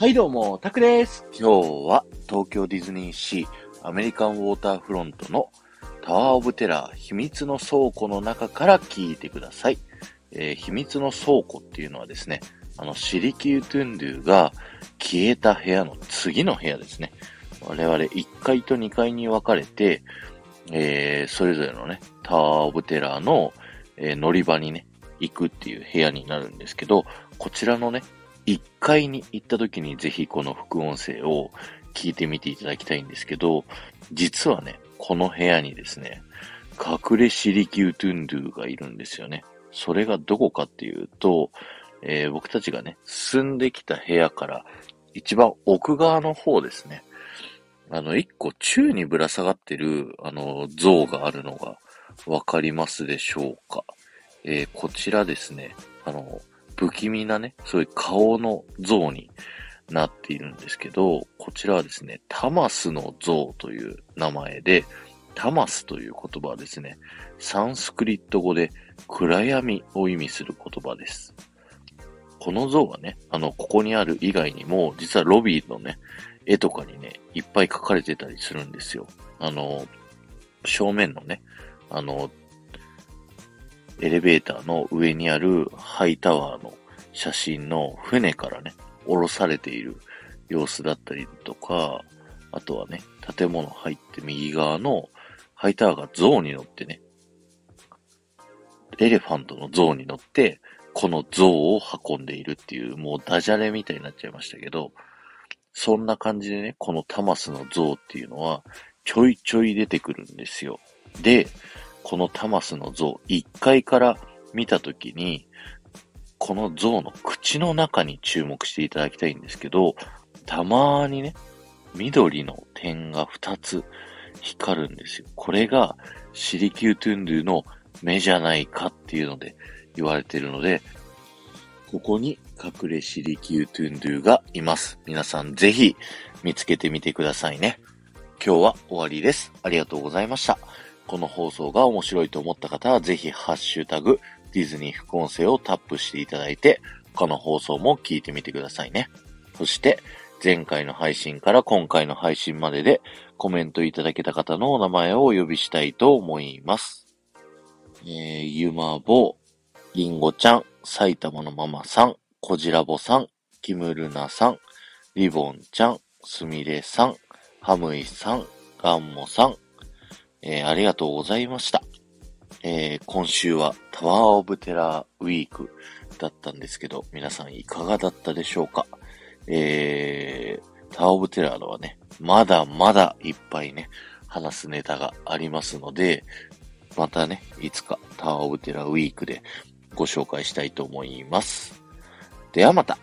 はいどうも、タクです。今日は東京ディズニーシーアメリカンウォーターフロントのタワーオブテラー秘密の倉庫の中から聞いてください。えー秘密の倉庫っていうのはですね、あのシリキュートゥンドゥが消えた部屋の次の部屋ですね。我々1階と2階に分かれて、えーそれぞれのね、タワーオブテラーの、えー乗り場にね、行くっていう部屋になるんですけど、こちらのね、1階に行った時にぜひこの副音声を聞いてみていただきたいんですけど、実はね、この部屋にですね、隠れシリキュートゥンドゥがいるんですよね。それがどこかっていうと、えー僕たちがね、住んできた部屋から一番奥側の方ですね。あの、一個宙にぶら下がってる、あの、像があるのがわかりますでしょうか。えーこちらですね、あの、不気味なね、そういう顔の像になっているんですけど、こちらはですね、タマスの像という名前で、タマスという言葉はですね、サンスクリット語で暗闇を意味する言葉です。この像はね、あの、ここにある以外にも、実はロビーのね、絵とかにね、いっぱい描かれてたりするんですよ。あの、正面のね、あの、エレベーターの上にあるハイタワーの写真の船からね、降ろされている様子だったりとか、あとはね、建物入って右側のハイタワーが象に乗ってね、エレファントの象に乗って、この象を運んでいるっていう、もうダジャレみたいになっちゃいましたけど、そんな感じでね、このタマスの象っていうのは、ちょいちょい出てくるんですよ。で、このタマスの像、1階から見たときに、この像の口の中に注目していただきたいんですけど、たまーにね、緑の点が2つ光るんですよ。これがシリキュートゥンドゥの目じゃないかっていうので言われているので、ここに隠れシリキュートゥンドゥがいます。皆さんぜひ見つけてみてくださいね。今日は終わりです。ありがとうございました。この放送が面白いと思った方は、ぜひ、ハッシュタグ、ディズニー副音声をタップしていただいて、他の放送も聞いてみてくださいね。そして、前回の配信から今回の配信までで、コメントいただけた方のお名前をお呼びしたいと思います。えー、ゆまぼう、りんごちゃん、埼玉のママさん、こじらぼさん、きむるなさん、リボンちゃん、すみれさん、ハムイさん、ガンモさん、えーありがとうございました。えー今週はタワーオブテラーウィークだったんですけど、皆さんいかがだったでしょうか？えー、タワーオブテラーのはね、まだまだいっぱいね、話すネタがありますので、またね、いつかタワーオブテラーウィークでご紹介したいと思います。ではまた。